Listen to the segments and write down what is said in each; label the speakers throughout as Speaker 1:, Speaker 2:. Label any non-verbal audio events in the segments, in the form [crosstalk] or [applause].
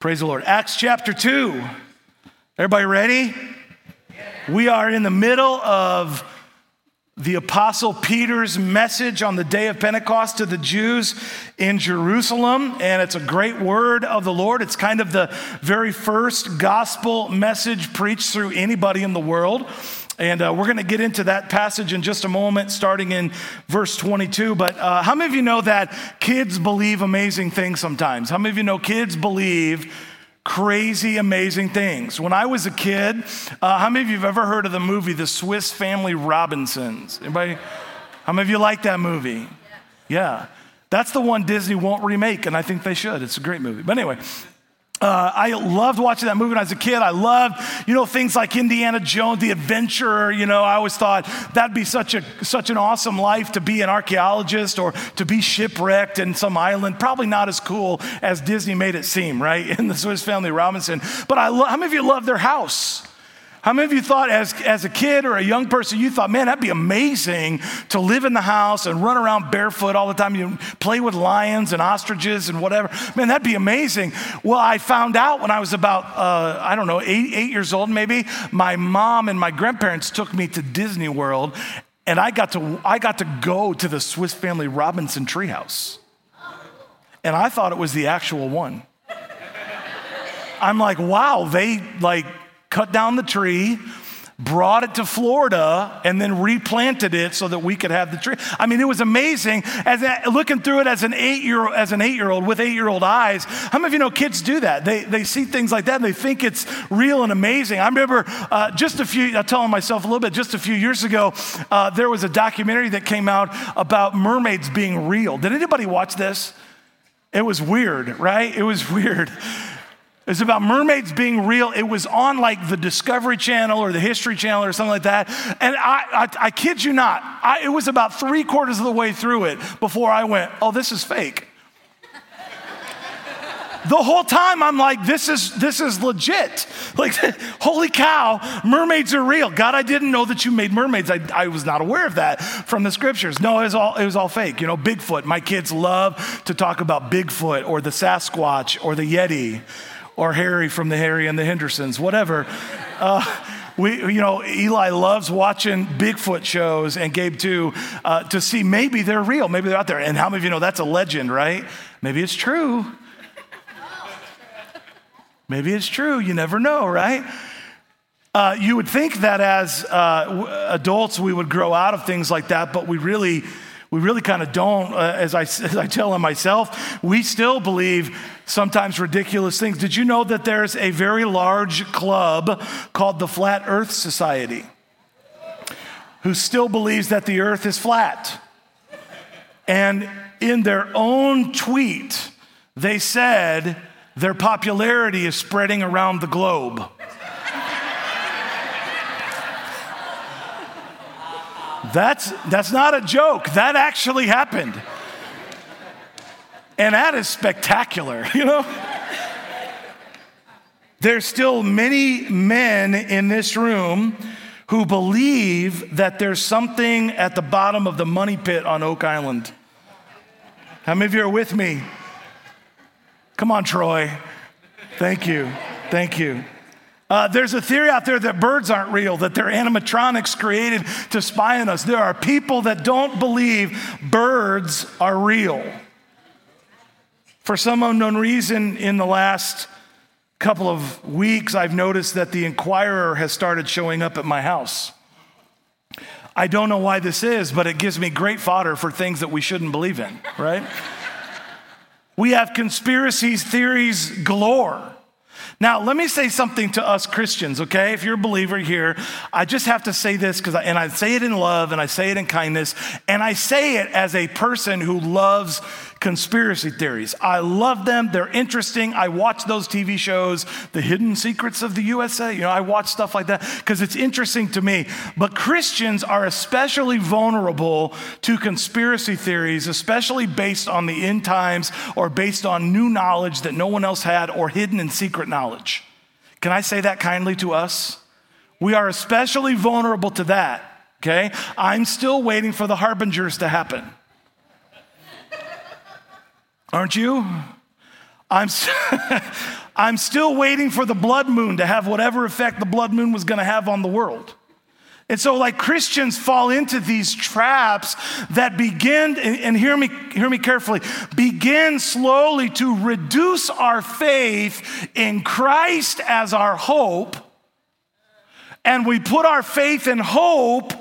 Speaker 1: Praise the Lord. Acts chapter 2. Everybody ready? We are in the middle of the Apostle Peter's message on the day of Pentecost to the Jews in Jerusalem, and it's a great word of the Lord. It's kind of the very first gospel message preached through anybody in the world. And uh, we're going to get into that passage in just a moment, starting in verse 22. But uh, how many of you know that kids believe amazing things sometimes? How many of you know kids believe crazy, amazing things? When I was a kid, uh, how many of you have ever heard of the movie The Swiss Family Robinsons? Anybody? How many of you like that movie? Yeah. That's the one Disney won't remake, and I think they should. It's a great movie. But anyway, uh, I loved watching that movie when I was a kid. I loved, you know, things like Indiana Jones, the adventurer. You know, I always thought that'd be such a such an awesome life to be an archaeologist or to be shipwrecked in some island. Probably not as cool as Disney made it seem, right? [laughs] In the Swiss Family Robinson. But I lo- how many of you love their house? How many of you thought, as, as a kid or a young person, you thought, man, that'd be amazing to live in the house and run around barefoot all the time? You play with lions and ostriches and whatever. Man, that'd be amazing. Well, I found out when I was about, uh, I don't know, eight, eight years old maybe, my mom and my grandparents took me to Disney World, and I got to, I got to go to the Swiss Family Robinson treehouse. And I thought it was the actual one. I'm like, wow, they like cut down the tree, brought it to Florida, and then replanted it so that we could have the tree. I mean, it was amazing. As looking through it as an eight year as an eight year old with eight year old eyes. How many of you know kids do that? They they see things like that and they think it's real and amazing. I remember uh, just a few. I'm telling myself a little bit. Just a few years ago, uh, there was a documentary that came out about mermaids being real. Did anybody watch this? It was weird, right? It was [laughs] weird. It's about mermaids being real. It was on like the Discovery Channel or the History Channel or something like that. And I, I, I kid you not, I, it was about three quarters of the way through it before I went, oh, this is fake. the whole time I'm like, this is this is legit. Like, [laughs] holy cow, mermaids are real. God, I didn't know that you made mermaids. I, I was not aware of that from the scriptures. No, it was all it was all fake. You know, Bigfoot. My kids love to talk about Bigfoot or the Sasquatch or the Yeti or Harry from the Harry and the Hendersons, whatever. Uh, we, you know, Eli loves watching Bigfoot shows and Gabe too uh, to see maybe they're real, maybe they're out there. And how many of you know that's a legend, right? Maybe it's true. Maybe it's true. You never know, right? Uh, you would think that as uh, adults we would grow out of things like that, but we really we really kind of don't, uh, as, I, [laughs] as I tell them myself, we still believe sometimes ridiculous things. Did you know that there's a very large club called the Flat Earth Society who still believes that the earth is flat? And in their own tweet, they said their popularity is spreading around the globe. That's, that's not a joke. That actually happened. And that is spectacular, [laughs] you know? There's still many men in this room who believe that there's something at the bottom of the money pit on Oak Island. How many of you are with me? Come on, Troy. Thank you. Thank you. Uh, there's a theory out there that birds aren't real, that they're animatronics created to spy on us. There are people that don't believe birds are real. For some unknown reason, in the last couple of weeks, I've noticed that the Enquirer has started showing up at my house. I don't know why this is, but it gives me great fodder for things that we shouldn't believe in, right? [laughs] we have conspiracy theories galore. Now, let me say something to us Christians, okay? If you're a believer here, I just have to say this because, and I say it in love and I say it in kindness, and I say it as a person who loves conspiracy theories. I love them. They're interesting. I watch those TV shows, The Hidden Secrets of the USA. You know, I watch stuff like that because it's interesting to me. But Christians are especially vulnerable to conspiracy theories, especially based on the end times or based on new knowledge that no one else had or hidden and secret knowledge. Can I say that kindly to us? We are especially vulnerable to that. Okay? I'm still waiting for the harbingers to happen. Aren't you? I'm, [laughs] I'm still waiting for the blood moon to have whatever effect the blood moon was going to have on the world. And so, like Christians fall into these traps that begin, and hear me, hear me carefully, begin slowly to reduce our faith in Christ as our hope. And we put our faith and hope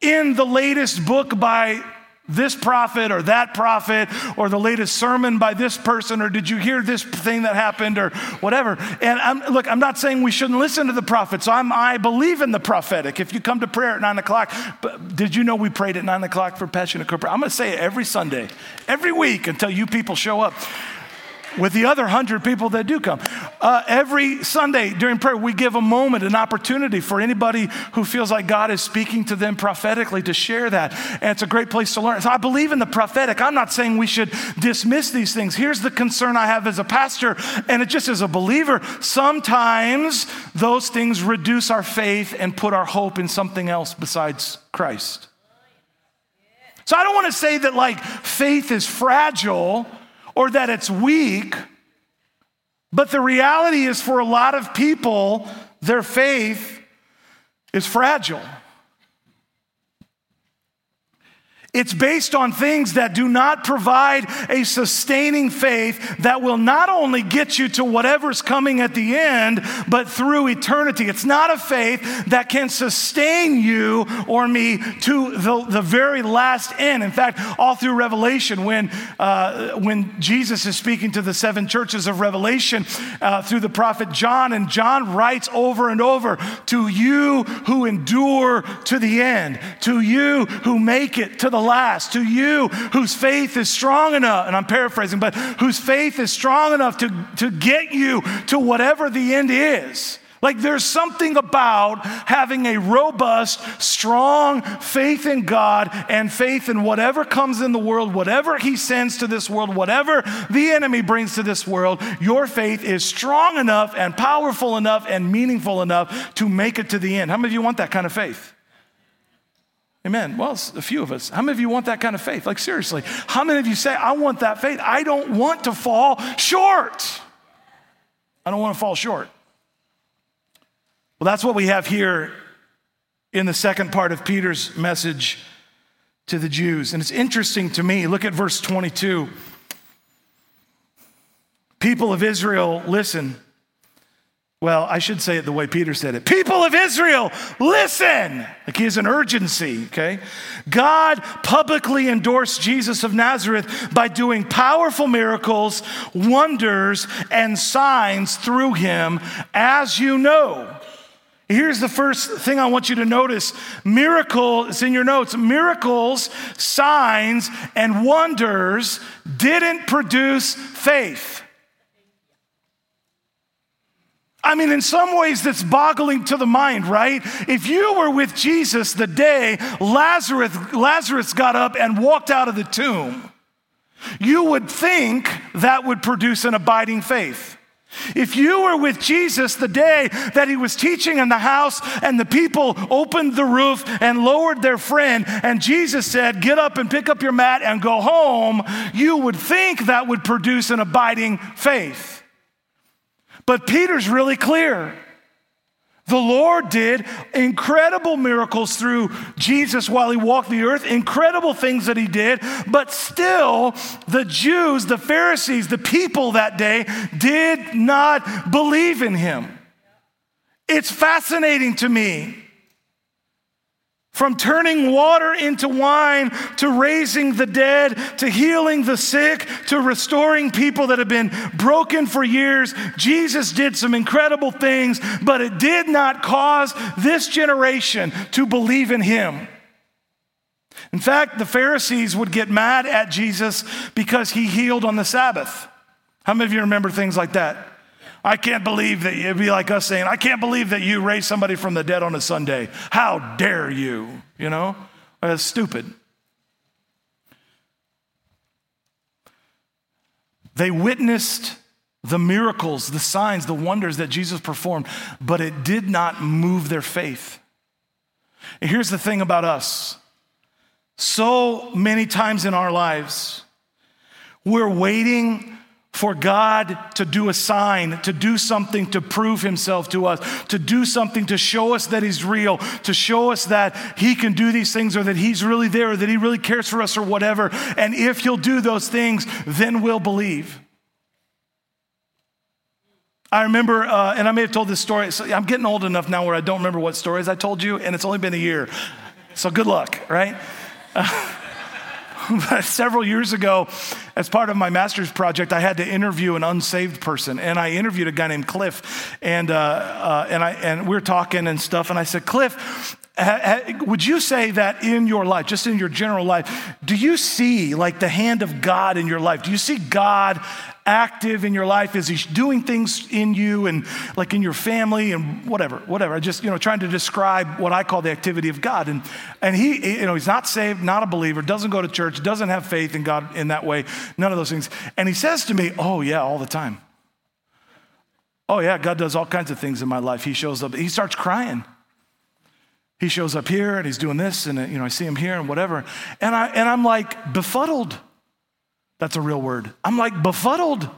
Speaker 1: in the latest book by this prophet or that prophet or the latest sermon by this person or did you hear this thing that happened or whatever. And I'm, look i'm not saying we shouldn't listen to the prophets I'm, i believe in the prophetic. If you come to prayer at 9 o'clock but did you know we prayed at 9 o'clock for passionate prayer i'm going to say it every sunday every week until you people show up with the other hundred people that do come. Uh, every Sunday during prayer, we give a moment, an opportunity for anybody who feels like God is speaking to them prophetically to share that. And it's a great place to learn. So I believe in the prophetic. I'm not saying we should dismiss these things. Here's the concern I have as a pastor, and it just as a believer. Sometimes those things reduce our faith and put our hope in something else besides Christ. So I don't want to say that like faith is fragile or that it's weak. But the reality is, for a lot of people, their faith is fragile. It's based on things that do not provide a sustaining faith that will not only get you to whatever's coming at the end, but through eternity. It's not a faith that can sustain you or me to the, the very last end. In fact, all through Revelation, when, uh, when Jesus is speaking to the seven churches of Revelation uh, through the prophet John, and John writes over and over to you who endure to the end, to you who make it to the last, to you whose faith is strong enough, and I'm paraphrasing, but whose faith is strong enough to, to get you to whatever the end is. Like there's something about having a robust, strong faith in God and faith in whatever comes in the world, whatever He sends to this world, whatever the enemy brings to this world. Your faith is strong enough and powerful enough and meaningful enough to make it to the end. How many of you want that kind of faith? Amen. Well, a few of us. How many of you want that kind of faith? Like, seriously, how many of you say, I want that faith? I don't want to fall short. I don't want to fall short. Well, that's what we have here in the second part of Peter's message to the Jews. And it's interesting to me. Look at verse 22. People of Israel, listen. Well, I should say it the way Peter said it. People of Israel, listen. Like he has an urgency, okay? God publicly endorsed Jesus of Nazareth by doing powerful miracles, wonders, and signs through him, as you know. Here's the first thing I want you to notice miracle, it's in your notes. Miracles, signs, and wonders didn't produce faith. I mean, in some ways, that's boggling to the mind, right? If you were with Jesus the day Lazarus, Lazarus got up and walked out of the tomb, you would think that would produce an abiding faith. If you were with Jesus the day that he was teaching in the house and the people opened the roof and lowered their friend, and Jesus said, Get up and pick up your mat and go home, you would think that would produce an abiding faith. But Peter's really clear. The Lord did incredible miracles through Jesus while he walked the earth, incredible things that he did, but still, the Jews, the Pharisees, the people that day did not believe in him. It's fascinating to me from turning water into wine to raising the dead to healing the sick to restoring people that have been broken for years, Jesus did some incredible things, but it did not cause this generation to believe in him. In fact, the Pharisees would get mad at Jesus because he healed on the Sabbath. How many of you remember things like that? I can't believe that it'd be like us saying, I can't believe that you raised somebody from the dead on a Sunday. How dare you? You know, that's stupid. They witnessed the miracles, the signs, the wonders that Jesus performed, but it did not move their faith. And here's the thing about us so many times in our lives, we're waiting for God to do a sign, to do something to prove himself to us, to do something to show us that he's real, to show us that he can do these things or that he's really there or that he really cares for us or whatever. And if he'll do those things, then we'll believe. I remember, uh, and I may have told this story. So I'm getting old enough now where I don't remember what stories I told you, and it's only been a year. So good luck, right? Uh, [laughs] [laughs] several years ago, as part of my master's project, I had to interview an unsaved person, and I interviewed a guy named Cliff, and uh, uh, and I and we are talking and stuff, and I said, Cliff, would you say that in your life, just in your general life, do you see like the hand of God in your life? Do you see God active in your life? Is he doing things in you and like in your family and whatever, whatever? I just, you know, trying to describe what I call the activity of God. And, and he, you know, he's not saved, not a believer, doesn't go to church, doesn't have faith in God in that way, none of those things. And he says to me, Oh, yeah, all the time. Oh, yeah, God does all kinds of things in my life. He shows up, he starts crying he shows up here and he's doing this and you know i see him here and whatever and i and i'm like befuddled that's a real word. I'm like befuddled.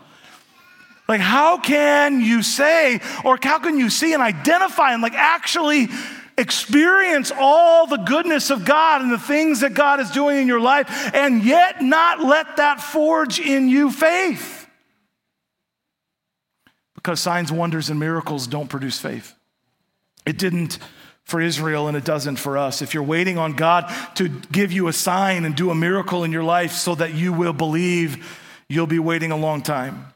Speaker 1: Like how can you say or how can you see and identify and like actually experience all the goodness of god and the things that god is doing in your life and yet not let that forge in you faith? Because signs wonders and miracles don't produce faith. It didn't for Israel and it doesn't for us. If you're waiting on God to give you a sign and do a miracle in your life so that you will believe, you'll be waiting a long time.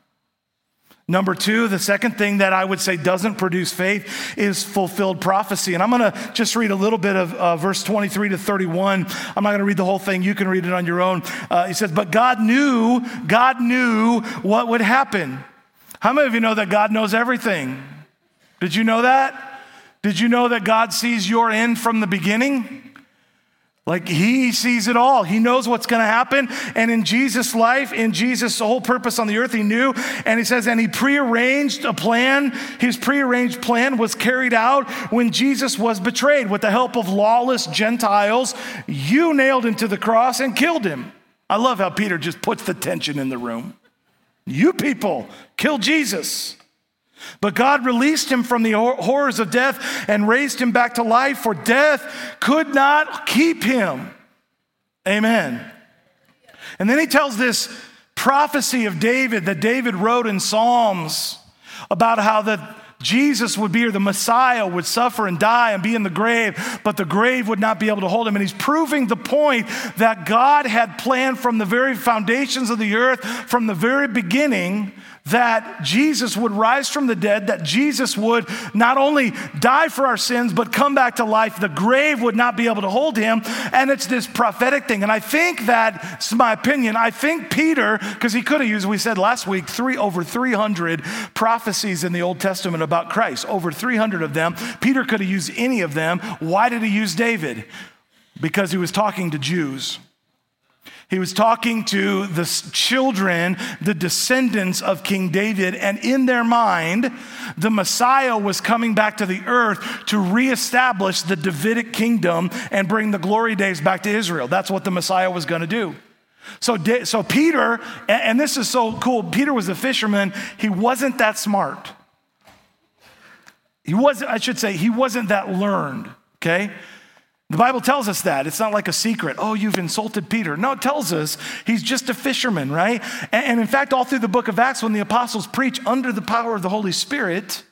Speaker 1: Number two, the second thing that I would say doesn't produce faith is fulfilled prophecy. And I'm going to just read a little bit of uh, verse 23 to 31. I'm not going to read the whole thing. You can read it on your own. Uh, he says, But God knew, God knew what would happen. How many of you know that God knows everything? Did you know that? Did you know that God sees your end from the beginning? Like he sees it all. He knows what's going to happen. And in Jesus' life, in Jesus' whole purpose on the earth, he knew. And he says, and he prearranged a plan. His prearranged plan was carried out when Jesus was betrayed with the help of lawless Gentiles. You nailed him to the cross and killed him. I love how Peter just puts the tension in the room. You people killed Jesus. But God released him from the horrors of death and raised him back to life, for death could not keep him. Amen. And then he tells this prophecy of David that David wrote in Psalms about how that Jesus would be, or the Messiah would suffer and die and be in the grave, but the grave would not be able to hold him. And he's proving the point that God had planned from the very foundations of the earth, from the very beginning, that Jesus would rise from the dead, that Jesus would not only die for our sins, but come back to life. The grave would not be able to hold him. And it's this prophetic thing. And I think that, it's my opinion, I think Peter, because he could have used, we said last week, three over 300 prophecies in the Old Testament about Christ, over 300 of them. Peter could have used any of them. Why did he use David? Because he was talking to Jews. He was talking to the children, the descendants of King David, and in their mind, the Messiah was coming back to the earth to reestablish the Davidic kingdom and bring the glory days back to Israel. That's what the Messiah was going to do. So, so Peter, and this is so cool, Peter was a fisherman. He wasn't that smart. He wasn't, I should say, he wasn't that learned, okay? The Bible tells us that. It's not like a secret. Oh, you've insulted Peter. No, it tells us he's just a fisherman, right? And, in fact, all through the book of Acts, when the apostles preach under the power of the Holy Spirit,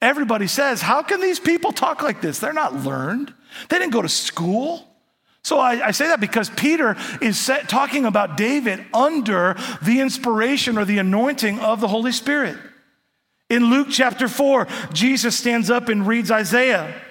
Speaker 1: everybody says, How can these people talk like this? They're not learned, they didn't go to school. So I, I say that because Peter is set, talking about David under the inspiration or the anointing of the Holy Spirit. In Luke chapter 4, Jesus stands up and reads Isaiah.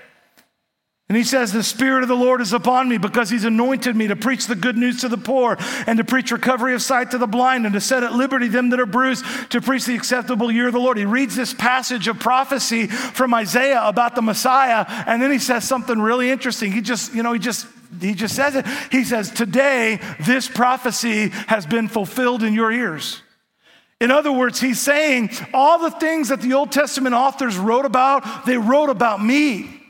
Speaker 1: And he says, The Spirit of the Lord is upon me because he's anointed me to preach the good news to the poor and to preach recovery of sight to the blind and to set at liberty them that are bruised, to preach the acceptable year of the Lord. He reads this passage of prophecy from Isaiah about the Messiah, and then he says something really interesting. He just, you know, he just he just says it. He says, Today, this prophecy has been fulfilled in your ears. In other words, he's saying all the things that the Old Testament authors wrote about, they wrote about me.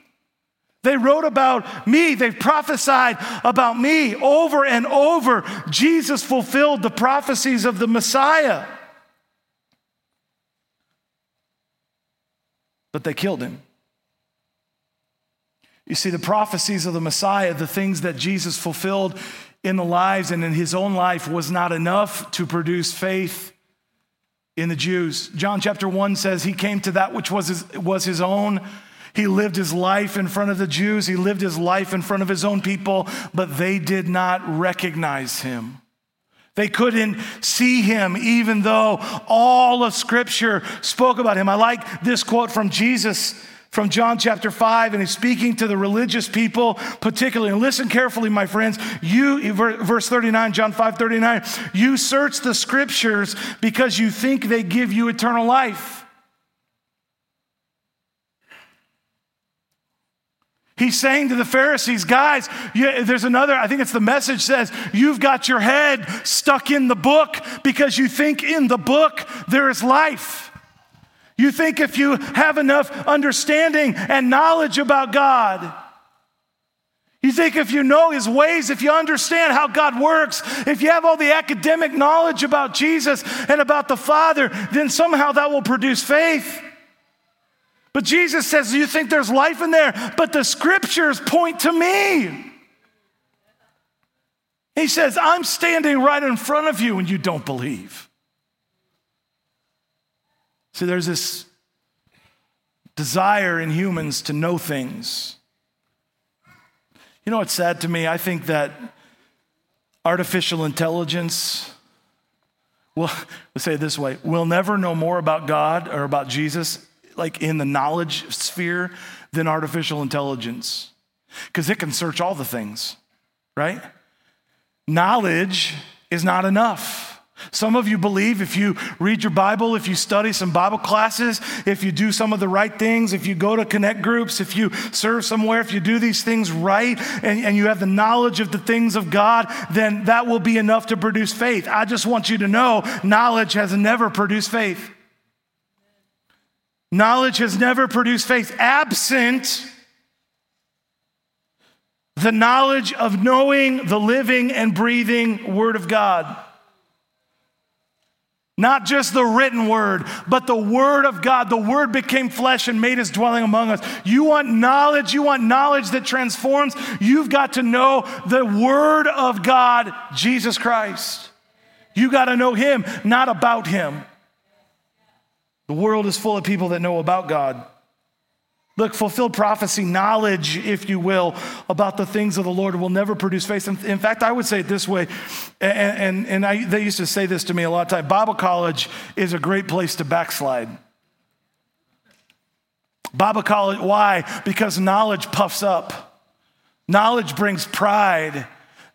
Speaker 1: They wrote about me. They prophesied about me over and over. Jesus fulfilled the prophecies of the Messiah. But they killed him. You see, the prophecies of the Messiah, the things that Jesus fulfilled in the lives and in his own life, was not enough to produce faith in the Jews. John chapter 1 says he came to that which was his, was his own he lived his life in front of the Jews, he lived his life in front of his own people, but they did not recognize him. They couldn't see him, even though all of Scripture spoke about him. I like this quote from Jesus from John chapter 5, and he's speaking to the religious people particularly. And listen carefully, my friends. You, verse 39, John 5 39, you search the scriptures because you think they give you eternal life. He's saying to the Pharisees, guys, there's another, I think it's the message says, you've got your head stuck in the book because you think in the book there is life. You think if you have enough understanding and knowledge about God, you think if you know his ways, if you understand how God works, if you have all the academic knowledge about Jesus and about the Father, then somehow that will produce faith. But Jesus says, You think there's life in there, but the scriptures point to me. He says, I'm standing right in front of you and you don't believe. See, there's this desire in humans to know things. You know what's sad to me? I think that artificial intelligence, well, let's [laughs] say it this way, we'll never know more about God or about Jesus, like in the knowledge sphere, than artificial intelligence. Because it can search all the things, right? Knowledge is not enough. Some of you believe if you read your Bible, if you study some Bible classes, if you do some of the right things, if you go to connect groups, if you serve somewhere, if you do these things right and, and you have the knowledge of the things of God, then that will be enough to produce faith. I just want you to know knowledge has never produced faith. Knowledge has never produced faith absent the knowledge of knowing the living and breathing Word of God. Not just the written word, but the word of God. The word became flesh and made his dwelling among us. You want knowledge, you want knowledge that transforms. You've got to know the word of God, Jesus Christ. You got to know him, not about him. The world is full of people that know about God. Look, fulfilled prophecy, knowledge, if you will, about the things of the Lord will never produce faith. In fact, I would say it this way, and, and, and I, they used to say this to me a lot of time Bible college is a great place to backslide. Bible college, why? Because knowledge puffs up, knowledge brings pride.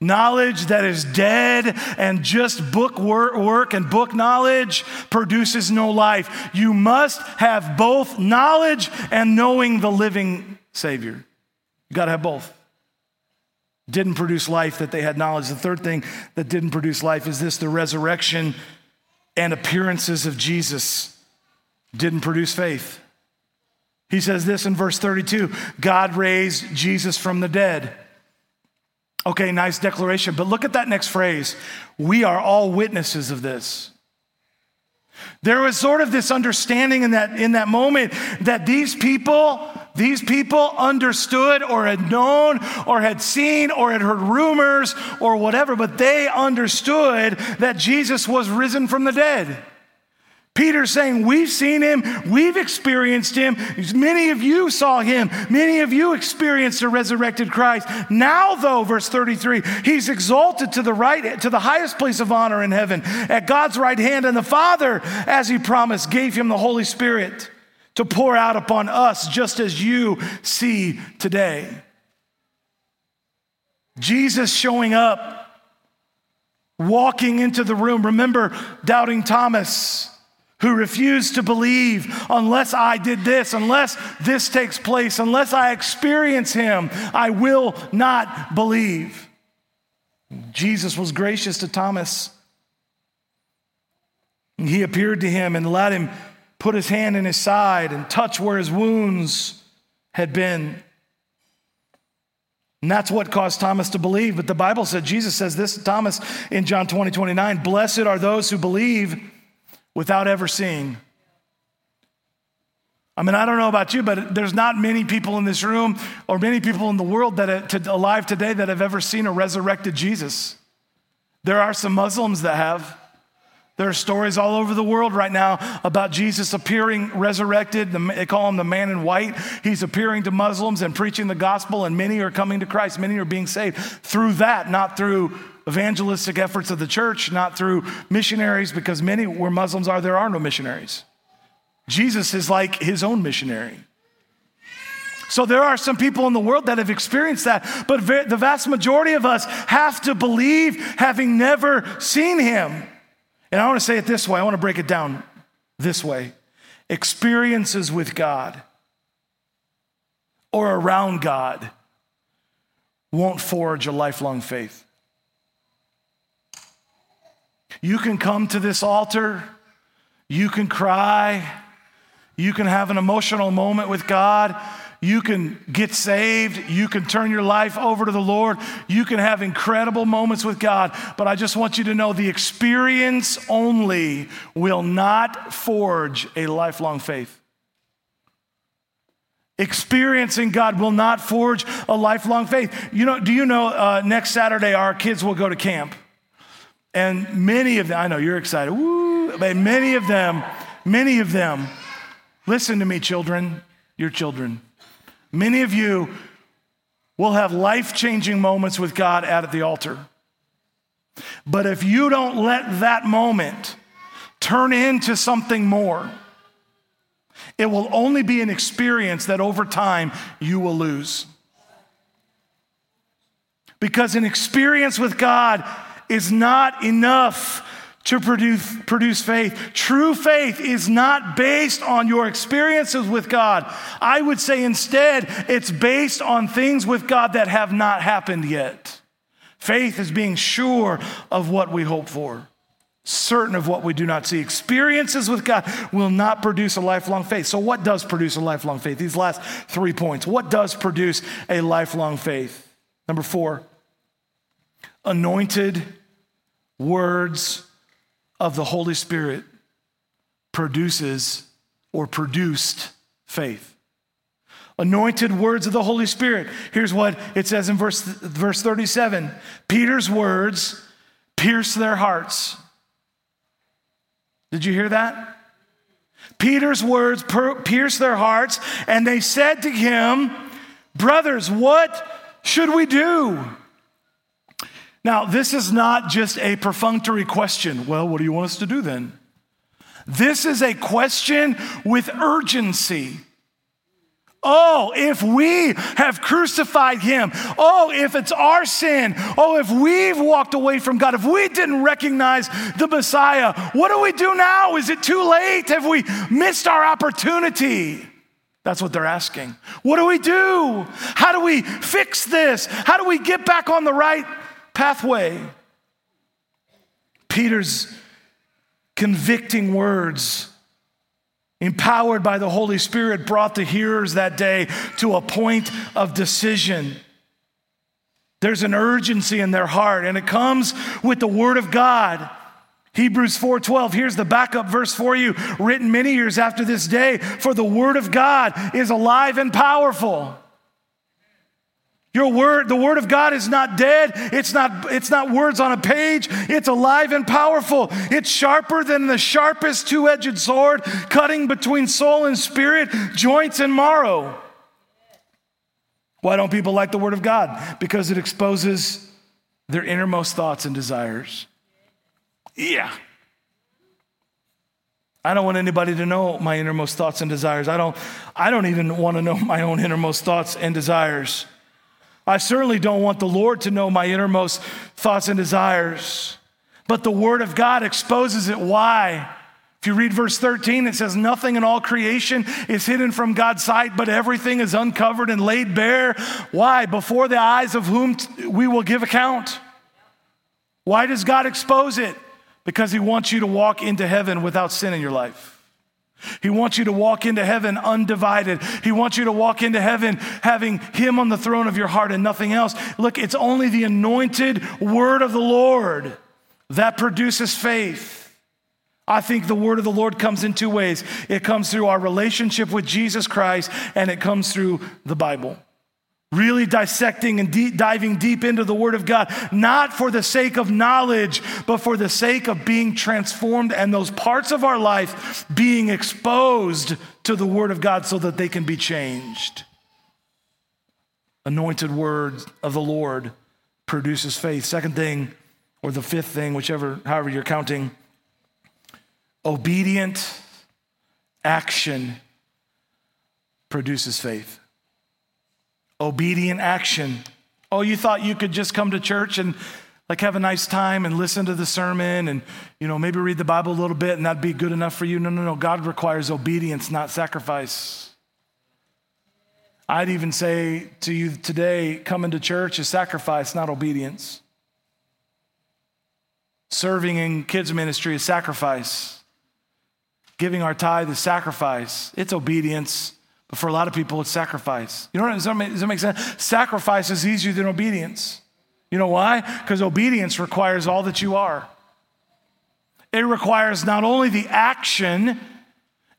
Speaker 1: Knowledge that is dead and just book work and book knowledge produces no life. You must have both knowledge and knowing the living Savior. You got to have both. Didn't produce life that they had knowledge. The third thing that didn't produce life is this the resurrection and appearances of Jesus didn't produce faith. He says this in verse 32 God raised Jesus from the dead. Okay, nice declaration. But look at that next phrase. We are all witnesses of this. There was sort of this understanding in that, in that moment that these people, these people understood or had known or had seen or had heard rumors or whatever, but they understood that Jesus was risen from the dead. Peter's saying, We've seen him, we've experienced him. Many of you saw him, many of you experienced a resurrected Christ. Now, though, verse 33, he's exalted to the right, to the highest place of honor in heaven at God's right hand, and the Father, as he promised, gave him the Holy Spirit to pour out upon us, just as you see today. Jesus showing up, walking into the room. Remember, doubting Thomas who refuse to believe unless I did this, unless this takes place, unless I experience him, I will not believe. Jesus was gracious to Thomas. He appeared to him and let him put his hand in his side and touch where his wounds had been. And that's what caused Thomas to believe. But the Bible said, Jesus says this to Thomas in John 20, 29, Blessed are those who believe without ever seeing. I mean, I don't know about you, but there's not many people in this room or many people in the world that uh, are alive today that have ever seen a resurrected Jesus. There are some Muslims that have. There are stories all over the world right now about Jesus appearing resurrected. They call him the man in white. He's appearing to Muslims and preaching the gospel, and many are coming to Christ. Many are being saved through that, not through evangelistic efforts of the church, not through missionaries, because many where Muslims are, there are no missionaries. Jesus is like his own missionary. So there are some people in the world that have experienced that, but the vast majority of us have to believe having never seen him. And I want to say it this way I want to break it down this way experiences with God or around God won't forge a lifelong faith. You can come to this altar, you can cry, you can have an emotional moment with God. You can get saved. You can turn your life over to the Lord. You can have incredible moments with God. But I just want you to know the experience only will not forge a lifelong faith. Experiencing God will not forge a lifelong faith. You know, do you know uh, next Saturday our kids will go to camp? And many of them, I know you're excited, woo, but many of them, many of them, listen to me, children, your children. Many of you will have life changing moments with God at the altar. But if you don't let that moment turn into something more, it will only be an experience that over time you will lose. Because an experience with God is not enough to produce, produce faith. True faith is not based on your experiences with God. I would say instead, it's based on things with God that have not happened yet. Faith is being sure of what we hope for, certain of what we do not see. Experiences with God will not produce a lifelong faith. So, what does produce a lifelong faith? These last three points. What does produce a lifelong faith? Number four, anointed words of the Holy Spirit produces or produced faith. Anointed words of the Holy Spirit. Here's what it says in verse, verse 37 Peter's words pierce their hearts. Did you hear that? Peter's words per- pierced their hearts, and they said to him, Brothers, what should we do? Now, this is not just a perfunctory question. Well, what do you want us to do then? This is a question with urgency. Oh, if we have crucified him. Oh, if it's our sin. Oh, if we've walked away from God. If we didn't recognize the Messiah, what do we do now? Is it too late? Have we missed our opportunity? That's what they're asking. What do we do? How do we fix this? How do we get back on the right pathway. Peter's convicting words, empowered by the Holy Spirit, brought the hearers that day to a point of decision. There's an urgency in their heart, and it comes with the Word of God. Hebrews 4:12 here's the backup verse for you written many years after this day for the word of God is alive and powerful your word, the word of God is not dead. It's not, it's not words on a page. It's alive and powerful. It's sharper than the sharpest two edged sword, cutting between soul and spirit, joints and marrow. Why don't people like the word of God? Because it exposes their innermost thoughts and desires. Yeah. I don't want anybody to know my innermost thoughts and desires. I don't, I don't even want to know my own innermost thoughts and desires. I certainly don't want the Lord to know my innermost thoughts and desires. But the Word of God exposes it. Why? If you read verse 13, it says, Nothing in all creation is hidden from God's sight, but everything is uncovered and laid bare. Why? Before the eyes of whom we will give account. Why does God expose it? Because He wants you to walk into heaven without sin in your life. He wants you to walk into heaven undivided. He wants you to walk into heaven having Him on the throne of your heart and nothing else. Look, it's only the anointed word of the Lord that produces faith. I think the word of the Lord comes in two ways it comes through our relationship with Jesus Christ, and it comes through the Bible. Really dissecting and deep, diving deep into the Word of God, not for the sake of knowledge, but for the sake of being transformed and those parts of our life being exposed to the Word of God so that they can be changed. Anointed Word of the Lord produces faith. Second thing, or the fifth thing, whichever, however you're counting, obedient action produces faith. Obedient action. Oh, you thought you could just come to church and like have a nice time and listen to the sermon and you know maybe read the Bible a little bit and that'd be good enough for you. No, no, no. God requires obedience, not sacrifice. I'd even say to you today, coming to church is sacrifice, not obedience. Serving in kids' ministry is sacrifice. Giving our tithe is sacrifice. It's obedience, but for a lot of people, it's sacrifice. You know what? Does that make, does that make sense? Sacrifice is easier than obedience. You know why? Because obedience requires all that you are. It requires not only the action,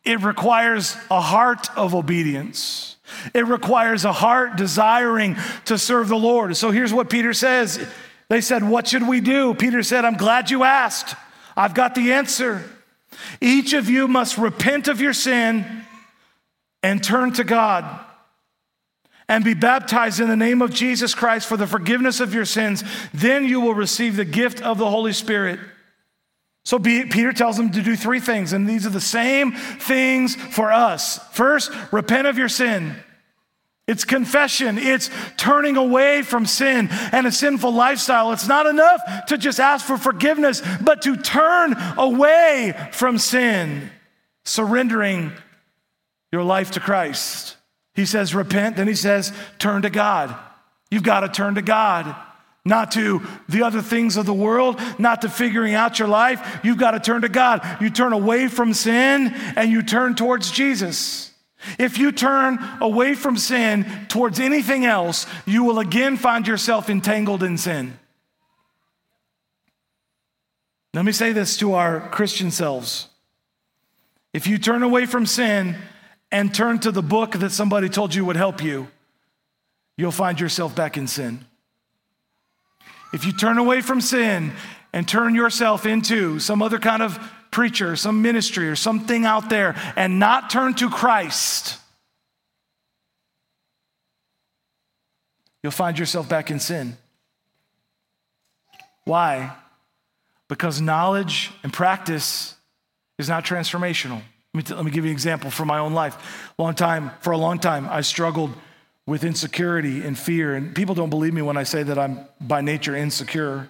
Speaker 1: it requires a heart of obedience. It requires a heart desiring to serve the Lord. So here's what Peter says. They said, What should we do? Peter said, I'm glad you asked. I've got the answer. Each of you must repent of your sin and turn to God and be baptized in the name of Jesus Christ for the forgiveness of your sins. Then you will receive the gift of the Holy Spirit. So Peter tells them to do three things, and these are the same things for us. First, repent of your sin. It's confession. It's turning away from sin and a sinful lifestyle. It's not enough to just ask for forgiveness, but to turn away from sin, surrendering your life to Christ. He says, repent. Then he says, turn to God. You've got to turn to God not to the other things of the world, not to figuring out your life. You've got to turn to God. You turn away from sin and you turn towards Jesus. If you turn away from sin towards anything else, you will again find yourself entangled in sin. Let me say this to our Christian selves. If you turn away from sin and turn to the book that somebody told you would help you, you'll find yourself back in sin. If you turn away from sin and turn yourself into some other kind of preacher, some ministry, or something out there, and not turn to Christ, you'll find yourself back in sin. Why? Because knowledge and practice is not transformational. Let me, t- let me give you an example from my own life. Long time, for a long time, I struggled with insecurity and fear. And people don't believe me when I say that I'm by nature insecure.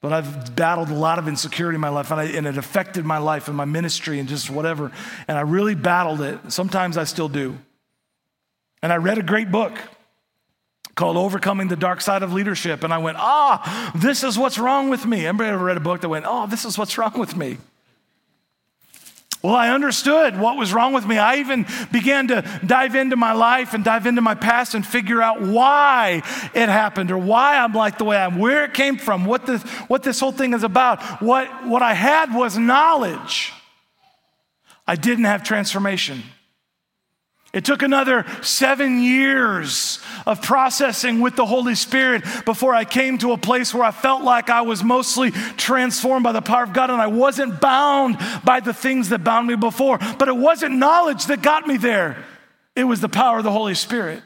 Speaker 1: But I've battled a lot of insecurity in my life, and, I, and, it affected my life and my ministry and just whatever. And I really battled it. Sometimes I still do. And I read a great book called Overcoming the Dark Side of Leadership. And I went, ah, this is what's wrong with me. Everybody ever read a book that went, oh, this is what's wrong with me? Well, I understood what was wrong with me. I even began to dive into my life and dive into my past and figure out why it happened or why I'm like the way I am, where it came from, what this, what this whole thing is about. What, what I had was knowledge. I didn't have transformation. It took another seven years of processing with the Holy Spirit before I came to a place where I felt like I was mostly transformed by the power of God and I wasn't bound by the things that bound me before. But it wasn't knowledge that got me there, it was the power of the Holy Spirit.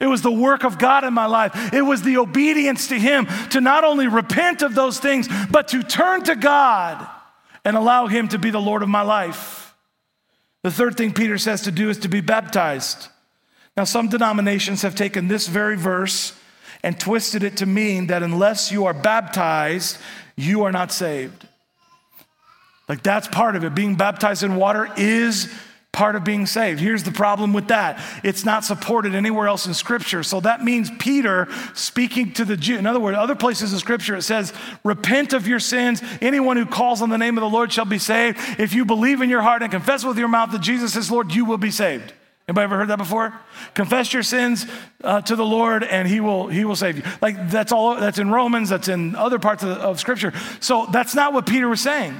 Speaker 1: It was the work of God in my life. It was the obedience to Him to not only repent of those things, but to turn to God and allow Him to be the Lord of my life. The third thing Peter says to do is to be baptized. Now, some denominations have taken this very verse and twisted it to mean that unless you are baptized, you are not saved. Like that's part of it. Being baptized in water is part of being saved. Here's the problem with that it's not supported anywhere else in Scripture. So that means Peter speaking to the Jew. In other words, other places in Scripture it says, Repent of your sins. Anyone who calls on the name of the Lord shall be saved. If you believe in your heart and confess with your mouth that Jesus is Lord, you will be saved. Anybody ever heard that before? Confess your sins uh, to the Lord, and He will He will save you. Like that's all. That's in Romans. That's in other parts of, of Scripture. So that's not what Peter was saying.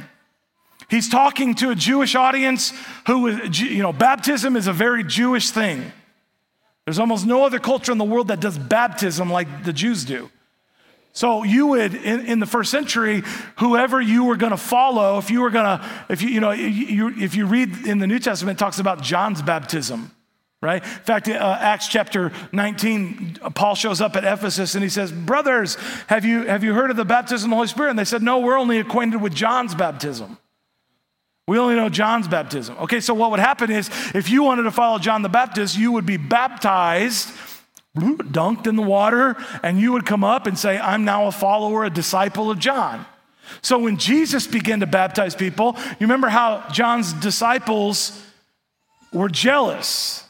Speaker 1: He's talking to a Jewish audience who, you know, baptism is a very Jewish thing. There's almost no other culture in the world that does baptism like the Jews do. So you would, in, in the first century, whoever you were going to follow, if you were going to, if you, you know, you, if you read in the New Testament, it talks about John's baptism, right? In fact, uh, Acts chapter 19, Paul shows up at Ephesus and he says, brothers, have you, have you heard of the baptism of the Holy Spirit? And they said, no, we're only acquainted with John's baptism. We only know John's baptism. Okay, so what would happen is if you wanted to follow John the Baptist, you would be baptized, dunked in the water, and you would come up and say, I'm now a follower, a disciple of John. So when Jesus began to baptize people, you remember how John's disciples were jealous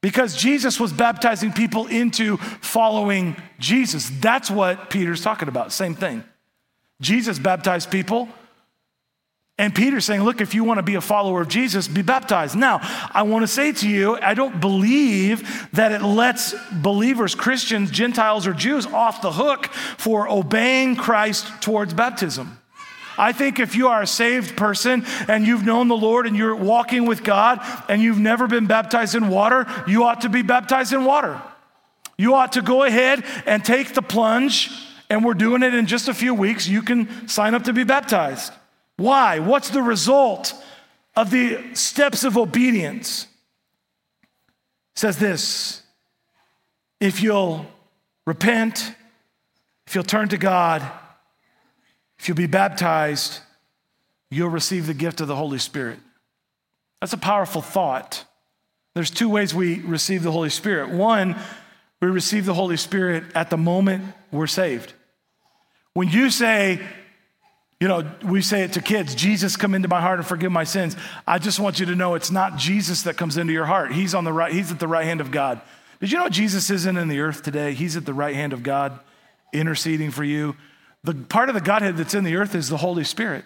Speaker 1: because Jesus was baptizing people into following Jesus. That's what Peter's talking about. Same thing. Jesus baptized people and Peter's saying, Look, if you want to be a follower of Jesus, be baptized. Now, I want to say to you, I don't believe that it lets believers, Christians, Gentiles, or Jews off the hook for obeying Christ towards baptism. I think if you are a saved person and you've known the Lord and you're walking with God and you've never been baptized in water, you ought to be baptized in water. You ought to go ahead and take the plunge, and we're doing it in just a few weeks. You can sign up to be baptized. Why? What's the result of the steps of obedience? It says this if you'll repent, if you'll turn to God, if you'll be baptized, you'll receive the gift of the Holy Spirit. That's a powerful thought. There's two ways we receive the Holy Spirit. One, we receive the Holy Spirit at the moment we're saved. When you say, you know, we say it to kids Jesus, come into my heart and forgive my sins. I just want you to know it's not Jesus that comes into your heart. He's, on the right, he's at the right hand of God. Did you know Jesus isn't in the earth today? He's at the right hand of God, interceding for you. The part of the Godhead that's in the earth is the Holy Spirit.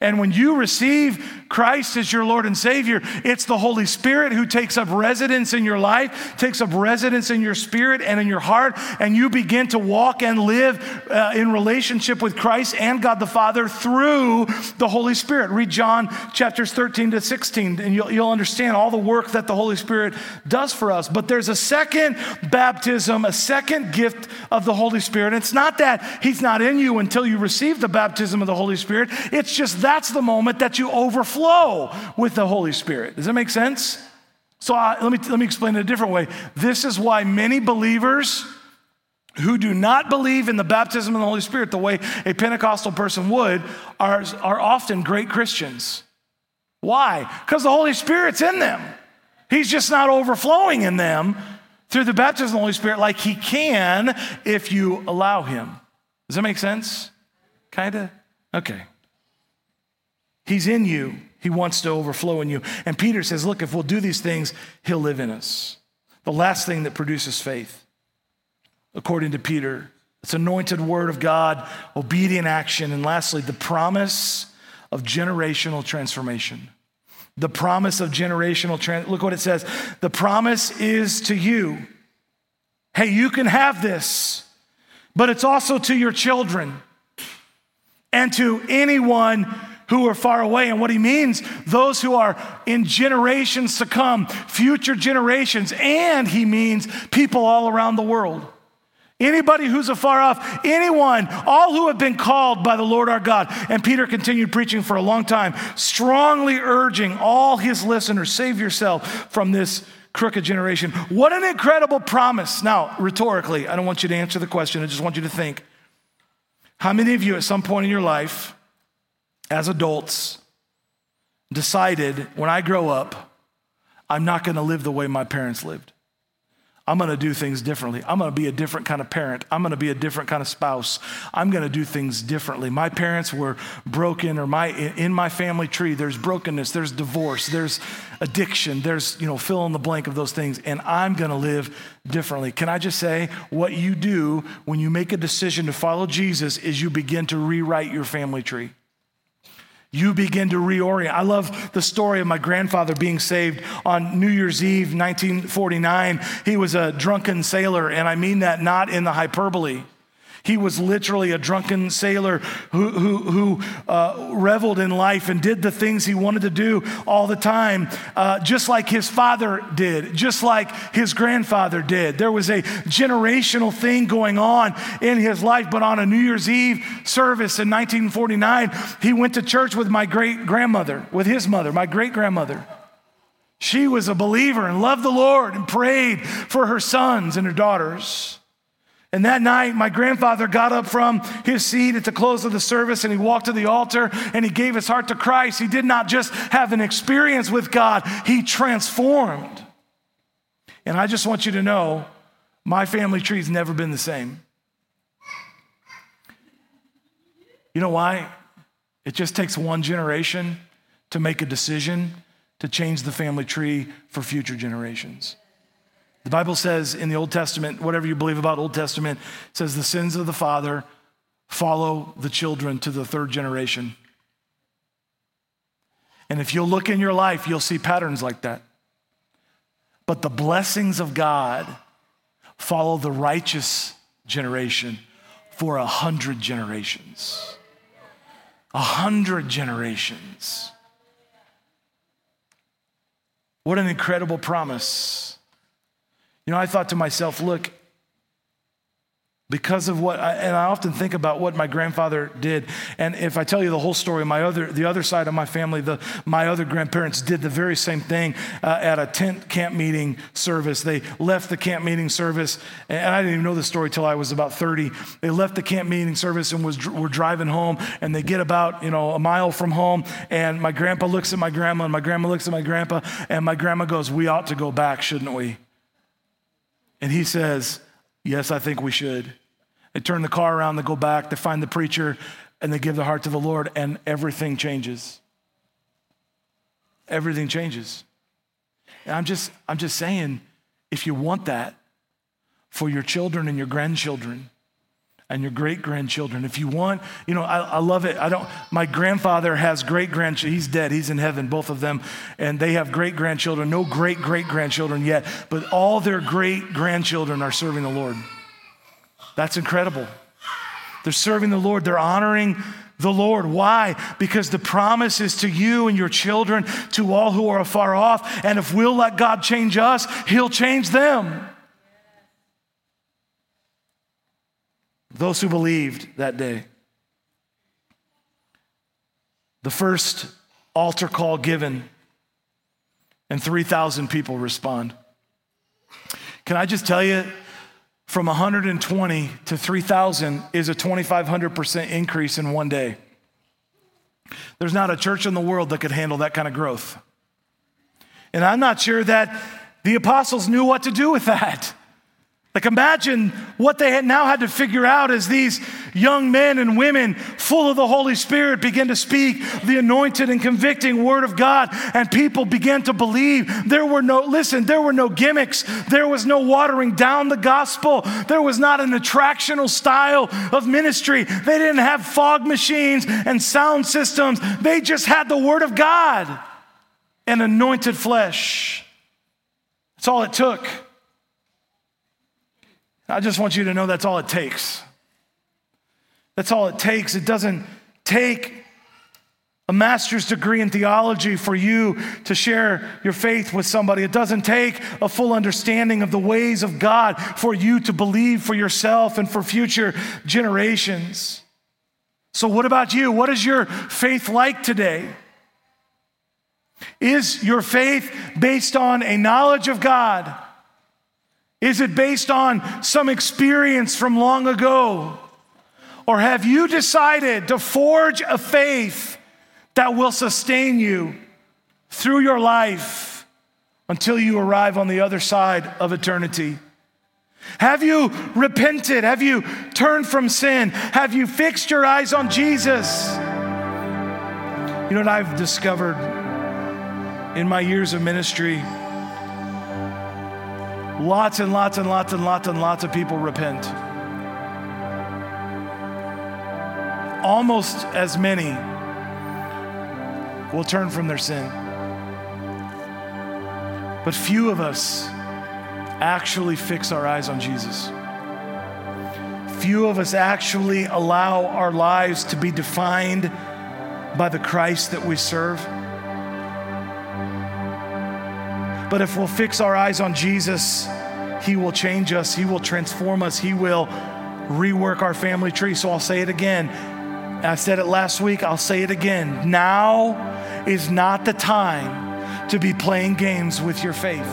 Speaker 1: And when you receive Christ as your Lord and Savior, it's the Holy Spirit who takes up residence in your life, takes up residence in your spirit and in your heart, and you begin to walk and live uh, in relationship with Christ and God the Father through the Holy Spirit. Read John chapters 13 to 16, and you'll, you'll understand all the work that the Holy Spirit does for us. But there's a second baptism, a second gift of the Holy Spirit. It's not that He's not in you until you receive the baptism of the Holy Spirit, it's just that that's the moment that you overflow with the Holy Spirit. Does that make sense? So uh, let, me, let me explain it a different way. This is why many believers who do not believe in the baptism of the Holy Spirit the way a Pentecostal person would are, are often great Christians. Why? Because the Holy Spirit's in them. He's just not overflowing in them through the baptism of the Holy Spirit like he can if you allow him. Does that make sense? Kind of? Okay. He's in you. He wants to overflow in you. And Peter says, Look, if we'll do these things, he'll live in us. The last thing that produces faith, according to Peter, it's anointed word of God, obedient action, and lastly, the promise of generational transformation. The promise of generational trans. Look what it says. The promise is to you. Hey, you can have this, but it's also to your children and to anyone who are far away. And what he means, those who are in generations to come, future generations. And he means people all around the world. Anybody who's afar off, anyone, all who have been called by the Lord our God. And Peter continued preaching for a long time, strongly urging all his listeners save yourself from this crooked generation. What an incredible promise. Now, rhetorically, I don't want you to answer the question, I just want you to think. How many of you at some point in your life as adults, decided when I grow up, I'm not going to live the way my parents lived. I'm going to do things differently. I'm going to be a different kind of parent. I'm going to be a different kind of spouse. I'm going to do things differently. My parents were broken or my in my family tree there's brokenness, there's divorce, there's addiction, there's, you know, fill in the blank of those things and I'm going to live differently. Can I just say what you do when you make a decision to follow Jesus is you begin to rewrite your family tree you begin to reorient. I love the story of my grandfather being saved on New Year's Eve, 1949. He was a drunken sailor, and I mean that not in the hyperbole. He was literally a drunken sailor who, who, who uh, reveled in life and did the things he wanted to do all the time, uh, just like his father did, just like his grandfather did. There was a generational thing going on in his life, but on a New Year's Eve service in 1949, he went to church with my great grandmother, with his mother, my great grandmother. She was a believer and loved the Lord and prayed for her sons and her daughters. And that night, my grandfather got up from his seat at the close of the service and he walked to the altar and he gave his heart to Christ. He did not just have an experience with God, he transformed. And I just want you to know my family tree's never been the same. You know why? It just takes one generation to make a decision to change the family tree for future generations. The Bible says in the Old Testament, whatever you believe about Old Testament, says the sins of the father follow the children to the third generation. And if you'll look in your life, you'll see patterns like that. But the blessings of God follow the righteous generation for a hundred generations. A hundred generations. What an incredible promise. You know, I thought to myself, look, because of what I, and i often think about what my grandfather did. And if i tell you the whole story my other the other side of my family the my other grandparents did the very same thing uh, at a tent camp meeting service. They left the camp meeting service and i didn't even know the story till i was about 30 they left the camp meeting service and was were driving home and they get about you know a mile from home and my grandpa looks at my grandma and my grandma looks at my grandpa and my grandma goes we ought to go back shouldn't we and he says Yes, I think we should. They turn the car around, they go back, they find the preacher, and they give their heart to the Lord, and everything changes. Everything changes. And I'm just, I'm just saying, if you want that for your children and your grandchildren, and your great grandchildren. If you want, you know, I, I, love it. I don't, my grandfather has great grandchildren. He's dead. He's in heaven, both of them. And they have great grandchildren. No great great grandchildren yet, but all their great grandchildren are serving the Lord. That's incredible. They're serving the Lord, they're honoring the Lord. Why? Because the promise is to you and your children, to all who are afar off. And if we'll let God change us, He'll change them. Those who believed that day. The first altar call given, and 3,000 people respond. Can I just tell you, from 120 to 3,000 is a 2,500% increase in one day. There's not a church in the world that could handle that kind of growth. And I'm not sure that the apostles knew what to do with that. Like, imagine what they had now had to figure out as these young men and women, full of the Holy Spirit, begin to speak the anointed and convicting word of God, and people began to believe. There were no, listen, there were no gimmicks, there was no watering down the gospel, there was not an attractional style of ministry. They didn't have fog machines and sound systems, they just had the word of God and anointed flesh. That's all it took. I just want you to know that's all it takes. That's all it takes. It doesn't take a master's degree in theology for you to share your faith with somebody. It doesn't take a full understanding of the ways of God for you to believe for yourself and for future generations. So, what about you? What is your faith like today? Is your faith based on a knowledge of God? Is it based on some experience from long ago? Or have you decided to forge a faith that will sustain you through your life until you arrive on the other side of eternity? Have you repented? Have you turned from sin? Have you fixed your eyes on Jesus? You know what I've discovered in my years of ministry? Lots and lots and lots and lots and lots of people repent. Almost as many will turn from their sin. But few of us actually fix our eyes on Jesus. few of us actually allow our lives to be defined by the Christ that we serve. But if we'll fix our eyes on Jesus, He will change us, He will transform us, He will rework our family tree. So I'll say it again. I said it last week, I'll say it again. Now is not the time to be playing games with your faith.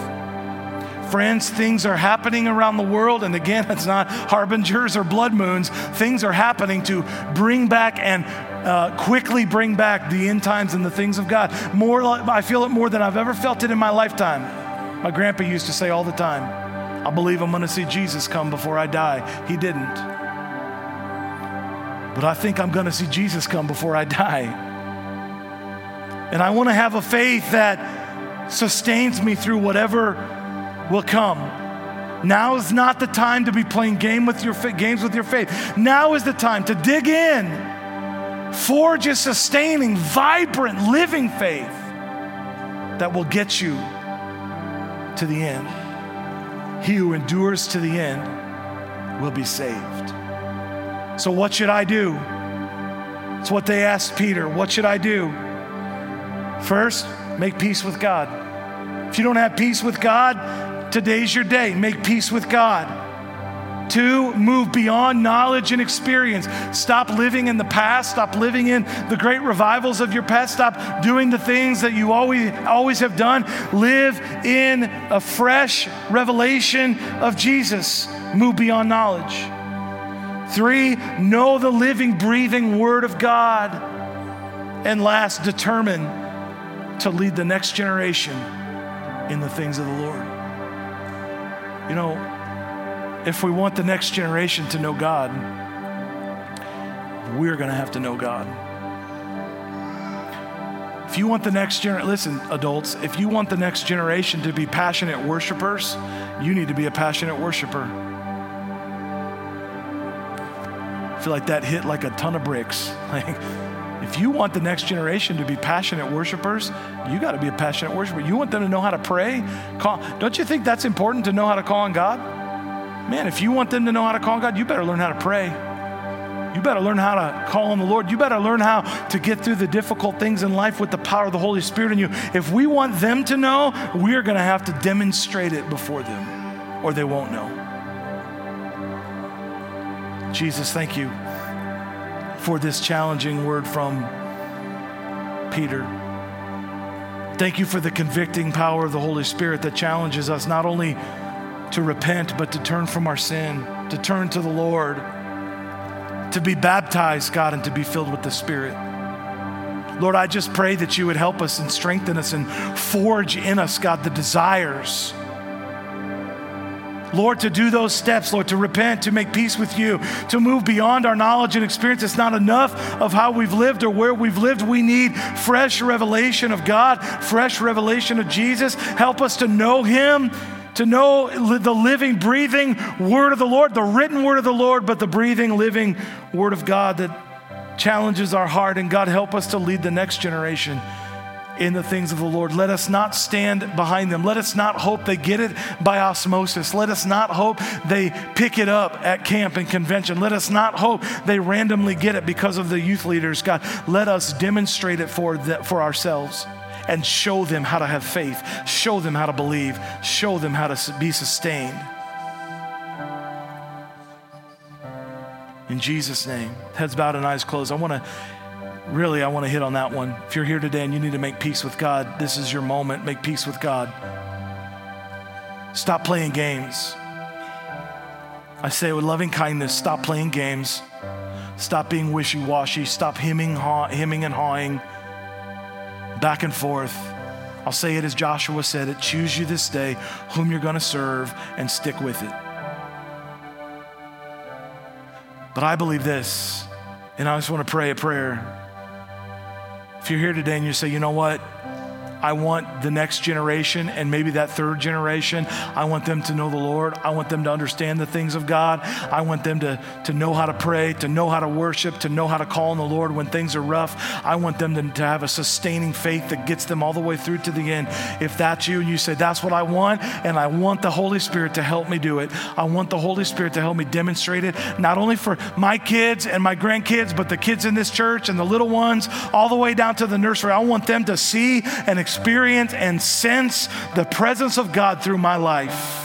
Speaker 1: Friends, things are happening around the world, and again, [laughs] it's not harbingers or blood moons. Things are happening to bring back and uh, quickly bring back the end times and the things of God. More, I feel it more than I've ever felt it in my lifetime. My grandpa used to say all the time, I believe I'm going to see Jesus come before I die. He didn't. But I think I'm going to see Jesus come before I [laughs] die. And I want to have a faith that sustains me through whatever will come. Now is not the time to be playing game with your games with your faith. Now is the time to dig in, forge a sustaining, vibrant, living faith that will get you to the end. He who endures to the end will be saved. So, what should I do? It's what they asked Peter. What should I do? First, make peace with God. If you don't have peace with God, Today's your day. Make peace with God. Two, move beyond knowledge and experience. Stop living in the past. Stop living in the great revivals of your past. Stop doing the things that you always, always have done. Live in a fresh revelation of Jesus. Move beyond knowledge. Three, know the living, breathing Word of God. And last, determine to lead the next generation in the things of the Lord. You know, if we want the next generation to know God, we're going to have to know God. If you want the next generation, listen, adults, if you want the next generation to be passionate worshipers, you need to be a passionate worshiper. I feel like that hit like a ton of bricks. [laughs] Like, if you want the next generation to be passionate worshipers, you got to be a passionate worshiper. You want them to know how to pray? Call, don't you think that's important to know how to call on God? Man, if you want them to know how to call God, you better learn how to pray. You better learn how to call on the Lord. You better learn how to get through the difficult things in life with the power of the Holy Spirit in you. If we want them to know, we're going to have to demonstrate it before them, or they won't know. Jesus, thank you for this challenging word from Peter. Thank you for the convicting power of the Holy Spirit that challenges us not only to repent, but to turn from our sin, to turn to the Lord, to be baptized, God, and to be filled with the Spirit. Lord, I just pray that you would help us and strengthen us and forge in us, God, the desires Lord, to do those steps, Lord, to repent, to make peace with you, to move beyond our knowledge and experience. It's not enough of how we've lived or where we've lived. We need fresh revelation of God, fresh revelation of Jesus. Help us to know Him, to know the living, breathing word of the Lord, the written word of the Lord, but the breathing, living word of God that challenges our heart. And God, help us to lead the next generation in the things of the Lord. Let us not stand behind them. Let us not hope they get it by osmosis. Let us not hope they pick it up at camp and convention. Let us not hope they randomly get it because of the youth leaders. God, let us demonstrate it for, the, for ourselves and show them how to have faith, show them how to believe, show them how to be sustained. In Jesus' name, heads bowed and eyes closed. I want to really, I want to hit on that one. If you're here today and you need to make peace with God, this is your moment. Make peace with God. Stop playing games. I say with loving kindness, stop playing games. Stop being wishy washy. Stop hemming, haw, hemming and hawing back and forth. I'll say it as Joshua said it choose you this day whom you're going to serve and stick with it. But I believe this, and I just want to pray a prayer if you're here today and you say, you know what? I want the next generation and maybe that third generation, I want them to know the Lord. I want them to understand the things of God. I want them to, to know how to pray, to know how to worship, to know how to call on the Lord when things are rough. I want them to, to have a sustaining faith that gets them all the way through to the end. If that's you and you say, That's what I want, and I want the Holy Spirit to help me do it, I want the Holy Spirit to help me demonstrate it, not only for my kids and my grandkids, but the kids in this church and the little ones, all the way down to the nursery. I want them to see and experience and sense the presence of God through my life.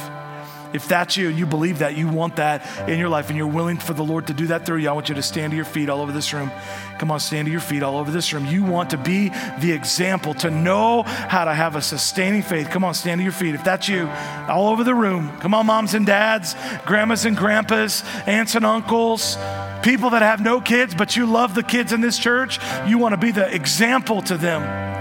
Speaker 1: If that's you, you believe that, you want that in your life, and you're willing for the Lord to do that through you, I want you to stand to your feet all over this room. Come on, stand to your feet all over this room. You want to be the example, to know how to have a sustaining faith. Come on, stand to your feet. If that's you, all over the room. Come on, moms and dads, grandmas and grandpas, aunts and uncles, people that have no kids, but you love the kids in this church. You want to be the example to them.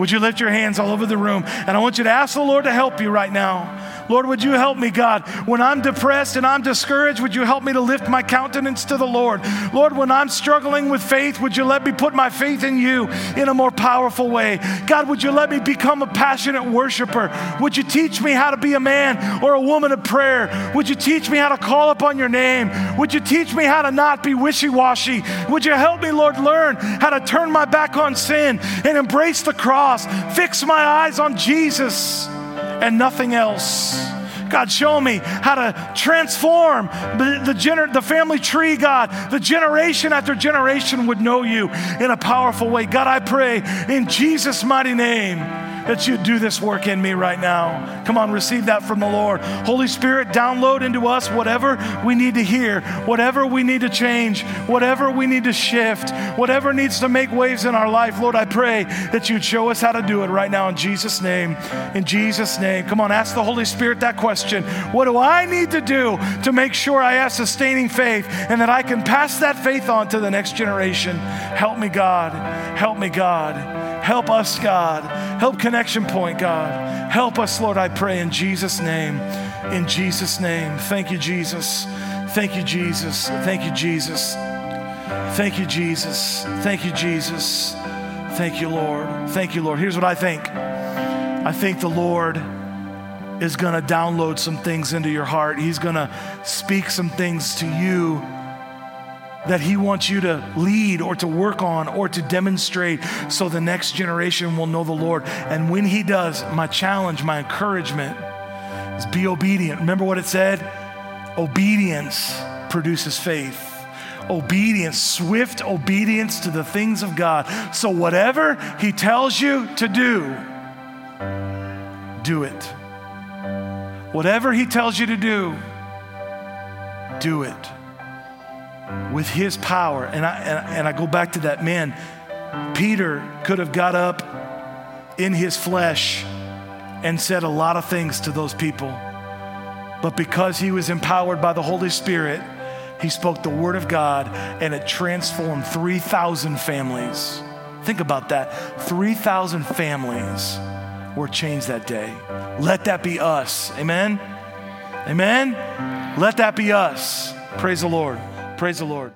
Speaker 1: Would you lift your hands all over the room? And I want you to ask the Lord to help you right now. Lord, would you help me, God? When I'm depressed and I'm discouraged, would you help me to lift my countenance to the Lord? Lord, when I'm struggling with faith, would you let me put my faith in you in a more powerful way? God, would you let me become a passionate worshiper? Would you teach me how to be a man or a woman of prayer? Would you teach me how to call upon your name? Would you teach me how to not be wishy washy? Would you help me, Lord, learn how to turn my back on sin and embrace the cross? Fix my eyes on Jesus and nothing else. God, show me how to transform the, the, gener- the family tree, God. The generation after generation would know you in a powerful way. God, I pray in Jesus' mighty name that you do this work in me right now. Come on, receive that from the Lord. Holy Spirit, download into us whatever we need to hear, whatever we need to change, whatever we need to shift, whatever needs to make waves in our life. Lord, I pray that you'd show us how to do it right now in Jesus' name. In Jesus' name. Come on, ask the Holy Spirit that question. What do I need to do to make sure I have sustaining faith and that I can pass that faith on to the next generation? Help me, God. Help me, God. Help us, God. Help Connection Point, God. Help us, Lord, I pray in Jesus' name. In Jesus' name. Thank you, Jesus. Thank you, Jesus. Thank you, Jesus. Thank you, Jesus. Thank you, Jesus. Thank you, Lord. Thank you, Lord. Here's what I think I think the Lord is going to download some things into your heart. He's going to speak some things to you that He wants you to lead or to work on or to demonstrate so the next generation will know the Lord. And when He does, my challenge, my encouragement is be obedient. Remember what it said? Obedience produces faith. Obedience, swift obedience to the things of God. So, whatever He tells you to do, do it. Whatever He tells you to do, do it with his power. And I, and, and I go back to that man. Peter could have got up in his flesh and said a lot of things to those people. But because he was empowered by the Holy Spirit, he spoke the word of God and it transformed 3,000 families. Think about that 3,000 families were changed that day. Let that be us. Amen? Amen? Let that be us. Praise the Lord. Praise the Lord.